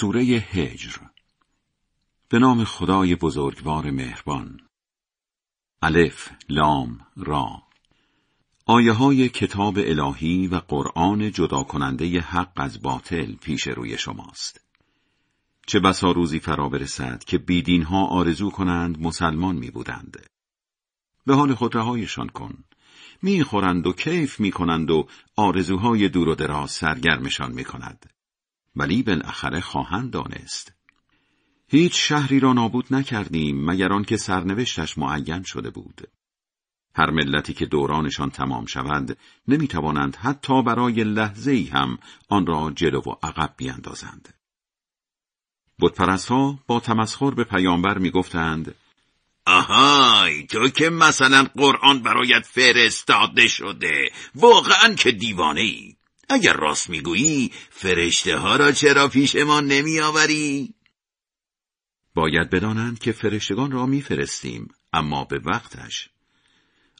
سوره هجر. به نام خدای بزرگوار مهربان. الف لام را. آیه های کتاب الهی و قرآن جدا کننده حق از باطل پیش روی شماست. چه بسا روزی فرا برسد که بیدین ها آرزو کنند مسلمان می بودند به حال خود رهایشان کن. می‌خورند و کیف می‌کنند و آرزوهای دور و دراز سرگرمشان می‌کند. ولی بالاخره خواهند دانست. هیچ شهری را نابود نکردیم مگر آنکه سرنوشتش معین شده بود. هر ملتی که دورانشان تمام شود نمی‌توانند حتی برای لحظه ای هم آن را جلو و عقب بیاندازند. بتپرستها با تمسخر به پیامبر می‌گفتند آهای تو که مثلا قرآن برایت فرستاده شده. واقعا که دیوانه ای اگر راست می‌گویی فرشته ها را چرا پیش ما نمی آوری؟ باید بدانند که فرشتگان را میفرستیم اما به وقتش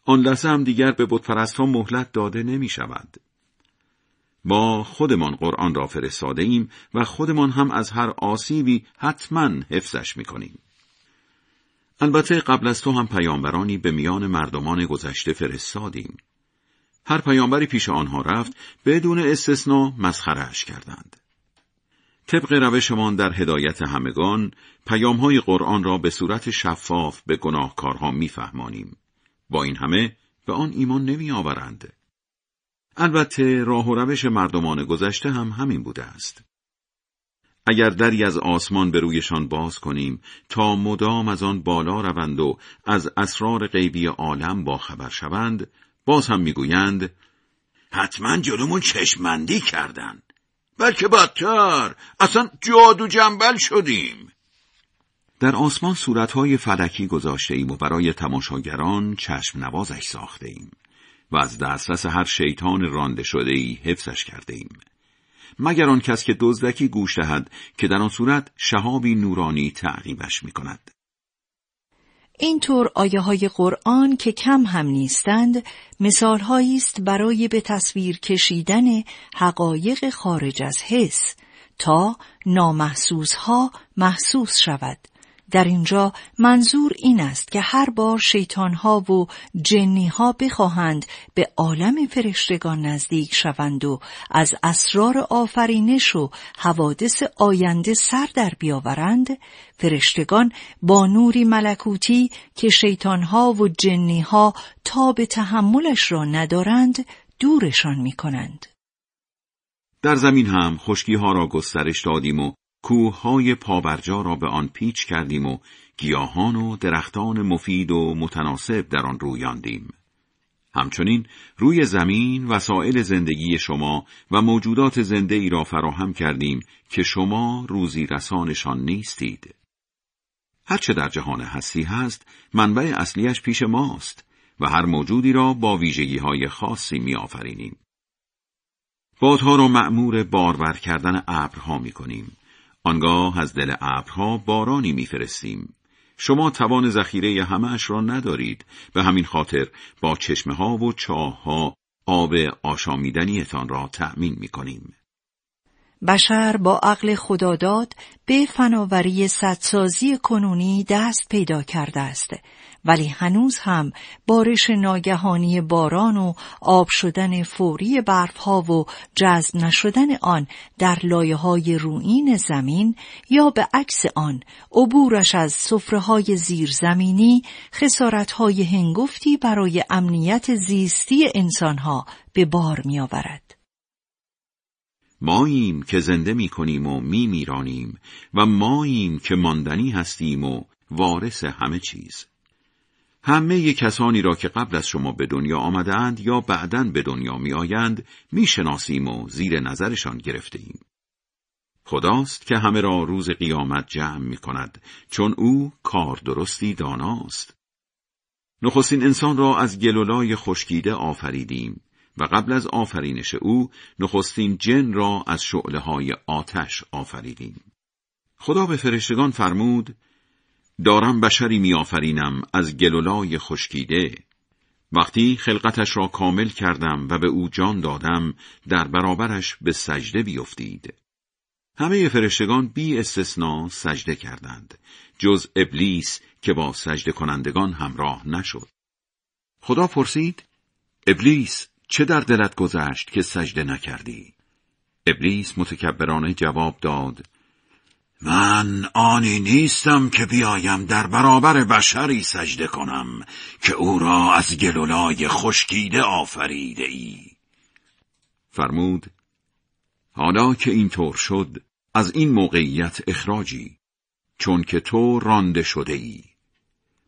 آن لحظه هم دیگر به ها مهلت داده نمی شود. ما خودمان قرآن را فرستاده ایم و خودمان هم از هر آسیبی حتما حفظش می کنیم. البته قبل از تو هم پیامبرانی به میان مردمان گذشته فرستادیم. هر پیامبری پیش آنها رفت بدون استثنا مسخرهش کردند. طبق روشمان در هدایت همگان پیامهای قرآن را به صورت شفاف به گناهکارها میفهمانیم. با این همه به آن ایمان نمی آورند. البته راه و روش مردمان گذشته هم همین بوده است. اگر دری از آسمان به رویشان باز کنیم تا مدام از آن بالا روند و از اسرار غیبی عالم با خبر شوند باز هم می‌گویند حتما جلومون چشمندی کردن بلکه بدتر اصلا جادو جنبل شدیم در آسمان صورتهای فلکی گذاشته ایم و برای تماشاگران چشم نوازش ساخته ایم و از دسترس هر شیطان رانده شده ای حفظش کرده ایم. مگر آن کس که دزدکی گوش دهد که در آن صورت شهابی نورانی تعقیبش می کند. اینطور آیه های قرآن که کم هم نیستند مثال است برای به تصویر کشیدن حقایق خارج از حس تا نامحسوس ها محسوس شود. در اینجا منظور این است که هر بار شیطانها و جنیها بخواهند به عالم فرشتگان نزدیک شوند و از اسرار آفرینش و حوادث آینده سر در بیاورند فرشتگان با نوری ملکوتی که شیطانها و جنیها تا به تحملش را ندارند دورشان می کنند. در زمین هم خشکی ها را گسترش دادیم و کوههای پابرجا را به آن پیچ کردیم و گیاهان و درختان مفید و متناسب در آن رویاندیم. همچنین روی زمین وسایل زندگی شما و موجودات زنده ای را فراهم کردیم که شما روزی رسانشان نیستید. هرچه در جهان هستی هست منبع اصلیش پیش ماست و هر موجودی را با ویژگی های خاصی می آفرینیم. بادها را معمور بارور کردن ابرها می کنیم آنگاه از دل ابرها بارانی میفرستیم شما توان ذخیره همهاش را ندارید به همین خاطر با چشمه ها و چاه ها آب آشامیدنیتان را تأمین می کنیم. بشر با عقل خداداد به فناوری سدسازی کنونی دست پیدا کرده است ولی هنوز هم بارش ناگهانی باران و آب شدن فوری برفها و جذب نشدن آن در لایه های روین زمین یا به عکس آن عبورش از سفره های زیرزمینی خسارت های هنگفتی برای امنیت زیستی انسانها به بار می آورد. ماییم که زنده می کنیم و می میرانیم و ماییم که ماندنی هستیم و وارث همه چیز. همه کسانی را که قبل از شما به دنیا آمدند یا بعدا به دنیا می آیند می شناسیم و زیر نظرشان گرفته ایم. خداست که همه را روز قیامت جمع می کند چون او کار درستی داناست. نخستین انسان را از گلولای خشکیده آفریدیم و قبل از آفرینش او نخستین جن را از شعله های آتش آفریدیم. خدا به فرشتگان فرمود دارم بشری میآفرینم از گلولای خشکیده. وقتی خلقتش را کامل کردم و به او جان دادم در برابرش به سجده بیفتید. همه فرشتگان بی استثنا سجده کردند. جز ابلیس که با سجده کنندگان همراه نشد. خدا پرسید ابلیس چه در دلت گذشت که سجده نکردی؟ ابلیس متکبرانه جواب داد من آنی نیستم که بیایم در برابر بشری سجده کنم که او را از گلولای خشکیده آفریده ای. فرمود حالا که اینطور شد از این موقعیت اخراجی چون که تو رانده شده ای.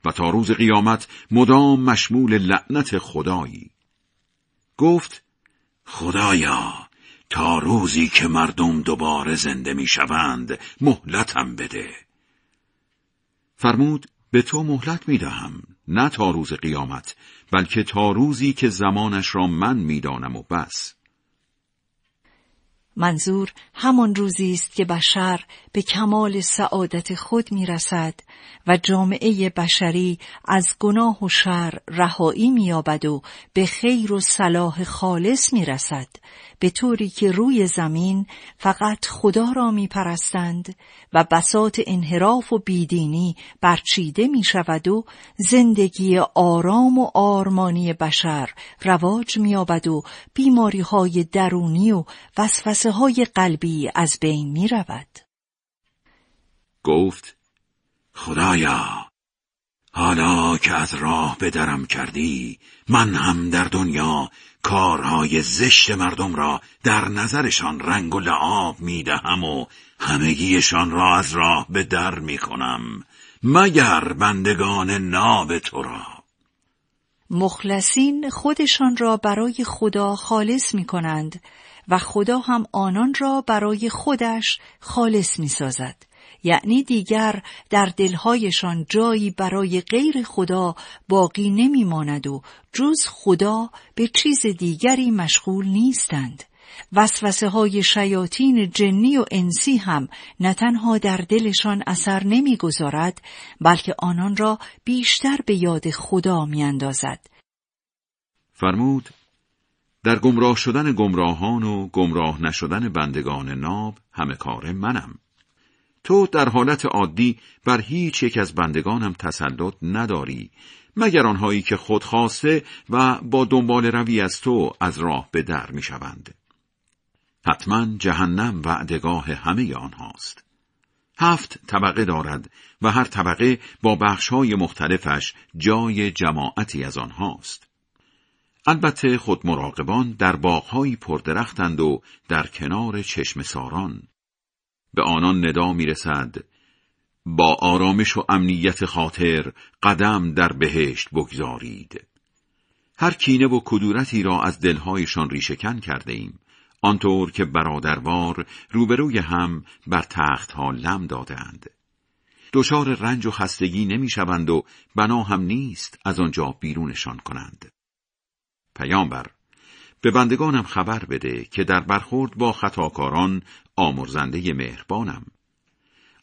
و تا روز قیامت مدام مشمول لعنت خدایی. گفت خدایا تا روزی که مردم دوباره زنده می‌شوند مهلتم بده. فرمود به تو مهلت می‌دهم نه تا روز قیامت بلکه تا روزی که زمانش را من می‌دانم و بس. منظور همان روزی است که بشر به کمال سعادت خود می‌رسد و جامعه بشری از گناه و شر رهایی مییابد و به خیر و صلاح خالص می‌رسد. به طوری که روی زمین فقط خدا را میپرستند و بسات انحراف و بیدینی برچیده می شود و زندگی آرام و آرمانی بشر رواج مییابد و بیماری های درونی و وسوسه های قلبی از بین می رود. گفت خدایا حالا که از راه به درم کردی من هم در دنیا کارهای زشت مردم را در نظرشان رنگ و لعاب می دهم و همگیشان را از راه به در می کنم مگر بندگان ناب تو را مخلصین خودشان را برای خدا خالص می کنند و خدا هم آنان را برای خودش خالص می سازد. یعنی دیگر در دلهایشان جایی برای غیر خدا باقی نمیماند و جز خدا به چیز دیگری مشغول نیستند. وسوسه های شیاطین جنی و انسی هم نه تنها در دلشان اثر نمی‌گذارد بلکه آنان را بیشتر به یاد خدا میاندازد. فرمود در گمراه شدن گمراهان و گمراه نشدن بندگان ناب همه کار منم. تو در حالت عادی بر هیچ یک از بندگانم تسلط نداری مگر آنهایی که خود خواسته و با دنبال روی از تو از راه به در می شوند. حتما جهنم وعدگاه همه آنهاست. هفت طبقه دارد و هر طبقه با بخشهای مختلفش جای جماعتی از آنهاست. البته خود مراقبان در باغهایی پردرختند و در کنار چشم ساران. به آنان ندا می رسد با آرامش و امنیت خاطر قدم در بهشت بگذارید. هر کینه و کدورتی را از دلهایشان ریشهکن کرده ایم. آنطور که برادروار روبروی هم بر تختها لم دادند. دچار رنج و خستگی نمی‌شوند و بنا هم نیست از آنجا بیرونشان کنند. پیامبر به بندگانم خبر بده که در برخورد با خطاکاران آمرزنده مهربانم.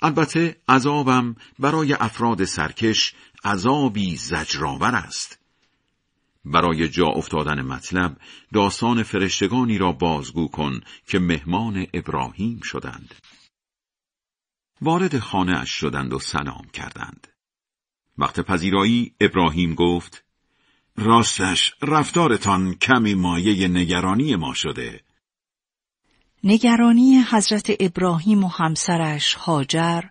البته عذابم برای افراد سرکش عذابی زجرآور است. برای جا افتادن مطلب داستان فرشتگانی را بازگو کن که مهمان ابراهیم شدند. وارد خانه اش شدند و سلام کردند. وقت پذیرایی ابراهیم گفت راستش رفتارتان کمی مایه نگرانی ما شده. نگرانی حضرت ابراهیم و همسرش هاجر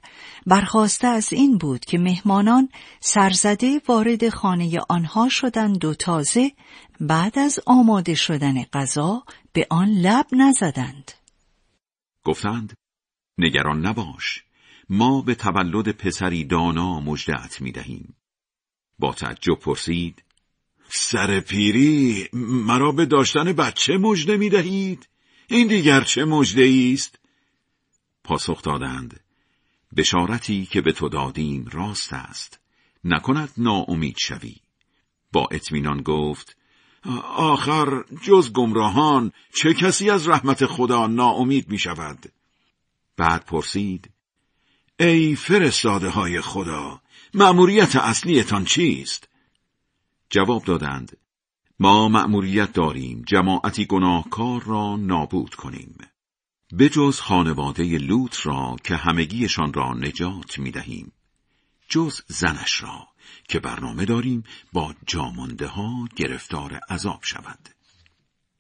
برخواسته از این بود که مهمانان سرزده وارد خانه آنها شدند و تازه بعد از آماده شدن غذا به آن لب نزدند. گفتند نگران نباش ما به تولد پسری دانا مجدعت می دهیم. با تعجب پرسید سر پیری مرا به داشتن بچه مژده می دهید؟ این دیگر چه مجده است؟ پاسخ دادند بشارتی که به تو دادیم راست است نکند ناامید شوی با اطمینان گفت آخر جز گمراهان چه کسی از رحمت خدا ناامید می شود؟ بعد پرسید ای فرستاده های خدا مأموریت اصلیتان چیست؟ جواب دادند ما مأموریت داریم جماعتی گناهکار را نابود کنیم بجز خانواده لوط را که همگیشان را نجات می دهیم. جز زنش را که برنامه داریم با جامانده ها گرفتار عذاب شود.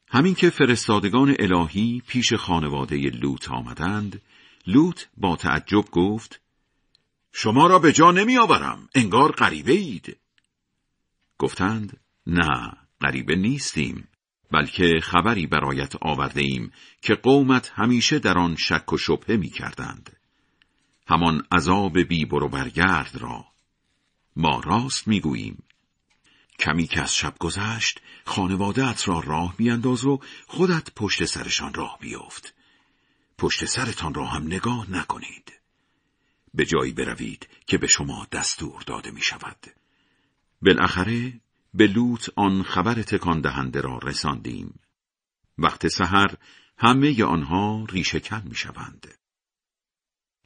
همین که فرستادگان الهی پیش خانواده لوط آمدند، لوط با تعجب گفت شما را به جا نمی آورم. انگار غریبه اید. گفتند نه غریبه نیستیم بلکه خبری برایت آورده ایم که قومت همیشه در آن شک و شبهه می کردند. همان عذاب بی برو برگرد را ما راست می گوییم. کمی که از شب گذشت خانوادت را راه بیانداز و خودت پشت سرشان راه بیفت. پشت سرتان را هم نگاه نکنید. به جایی بروید که به شما دستور داده می شود. بالاخره به لوط آن خبر تکان دهنده را رساندیم. وقت سحر همه آنها ریشه می شوند.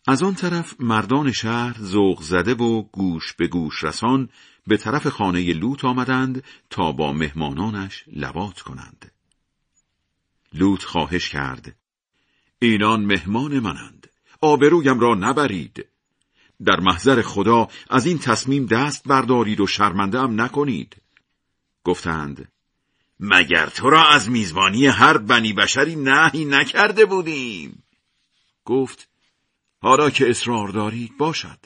از آن طرف مردان شهر ذوق زده و گوش به گوش رسان به طرف خانه لوط آمدند تا با مهمانانش لوات کنند. لوط خواهش کرد اینان مهمان منند آبرویم را نبرید در محضر خدا از این تصمیم دست بردارید و شرمنده هم نکنید. گفتند مگر تو را از میزبانی هر بنی بشری نهی نکرده بودیم؟ گفت حالا که اصرار دارید باشد.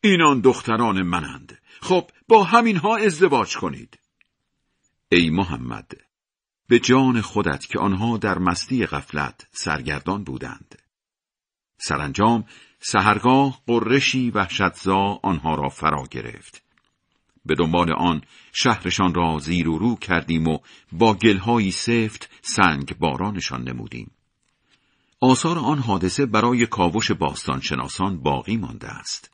اینان دختران منند. خب با همینها ازدواج کنید. ای محمد به جان خودت که آنها در مستی غفلت سرگردان بودند. سرانجام سهرگاه قرشی وحشتزا آنها را فرا گرفت به دنبال آن شهرشان را زیر و رو کردیم و با گلهایی سفت سنگ بارانشان نمودیم آثار آن حادثه برای کاوش باستانشناسان باقی مانده است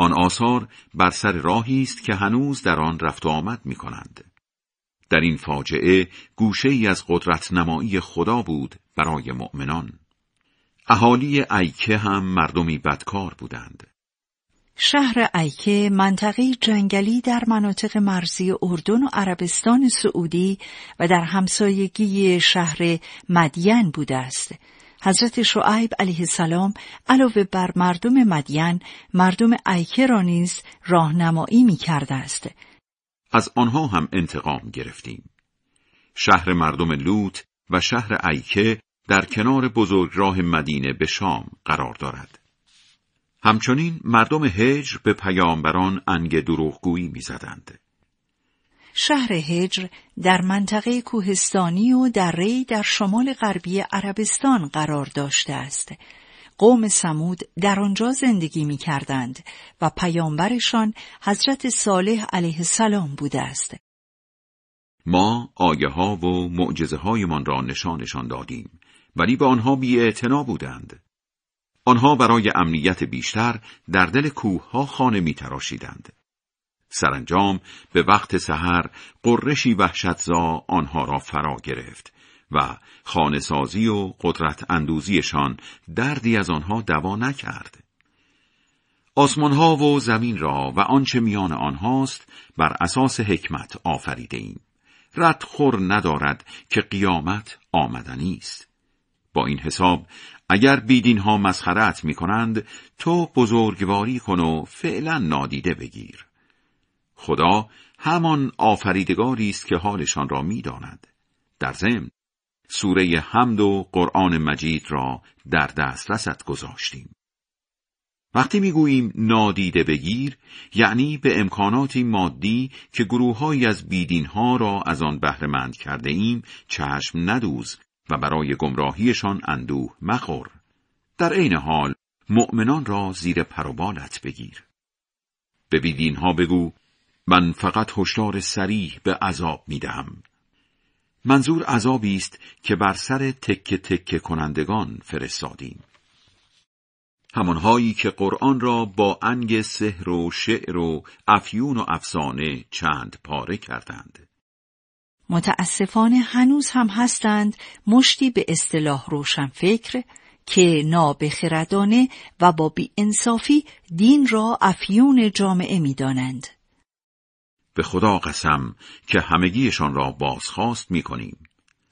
آن آثار بر سر راهی است که هنوز در آن رفت و آمد می کنند. در این فاجعه گوشه ای از قدرت نمایی خدا بود برای مؤمنان. اهالی ایکه هم مردمی بدکار بودند. شهر ایکه منطقه جنگلی در مناطق مرزی اردن و عربستان سعودی و در همسایگی شهر مدین بوده است. حضرت شعیب علیه السلام علاوه بر مردم مدین مردم ایکه را نیز راهنمایی می کرده است. از آنها هم انتقام گرفتیم. شهر مردم لوط و شهر ایکه در کنار بزرگ راه مدینه به شام قرار دارد. همچنین مردم هجر به پیامبران انگ دروغگویی می‌زدند. شهر هجر در منطقه کوهستانی و ری در شمال غربی عربستان قرار داشته است. قوم سمود در آنجا زندگی می کردند و پیامبرشان حضرت صالح علیه السلام بوده است. ما آیه ها و معجزه هایمان را نشانشان دادیم ولی به آنها بی بودند. آنها برای امنیت بیشتر در دل کوه ها خانه می تراشیدند. سرانجام به وقت سحر قرشی وحشتزا آنها را فرا گرفت و خانهسازی و قدرت اندوزیشان دردی از آنها دوا نکرد. آسمانها و زمین را و آنچه میان آنهاست بر اساس حکمت آفریده ایم. ردخور ندارد که قیامت آمدنی است. با این حساب اگر بیدین ها مسخرت می کنند تو بزرگواری کن و فعلا نادیده بگیر. خدا همان آفریدگاری است که حالشان را می‌داند. در ضمن سوره حمد و قرآن مجید را در دسترست گذاشتیم. وقتی می‌گوییم نادیده بگیر یعنی به امکاناتی مادی که گروههایی از بیدینها را از آن بهرهمند کرده ایم چشم ندوز و برای گمراهیشان اندوه مخور. در عین حال مؤمنان را زیر پروبالت بگیر. به بیدینها بگو من فقط هشدار سریح به عذاب می دهم. منظور عذابی است که بر سر تکه تکه کنندگان فرستادیم. همانهایی که قرآن را با انگ سحر و شعر و افیون و افسانه چند پاره کردند. متاسفانه هنوز هم هستند مشتی به اصطلاح روشن فکر که نابخردانه و با انصافی دین را افیون جامعه می دانند. به خدا قسم که همگیشان را بازخواست می کنیم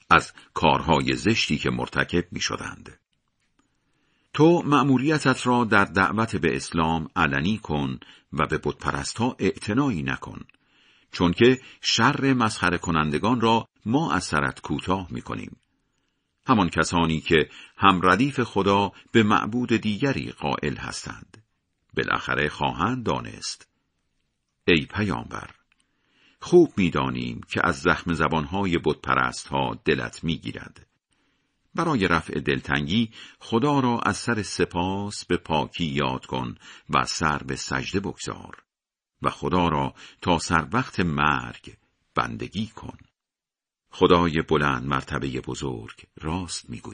از کارهای زشتی که مرتکب می شدند. تو مأموریتت را در دعوت به اسلام علنی کن و به بتپرستها اعتنایی نکن چون که شر مسخره کنندگان را ما از سرت کوتاه می کنیم. همان کسانی که هم ردیف خدا به معبود دیگری قائل هستند. بالاخره خواهند دانست. ای پیامبر خوب می‌دانیم که از زخم زبانهای بتپرست ها دلت می‌گیرد. برای رفع دلتنگی خدا را از سر سپاس به پاکی یاد کن و سر به سجده بگذار و خدا را تا سر وقت مرگ بندگی کن. خدای بلند مرتبه بزرگ راست می‌گوید.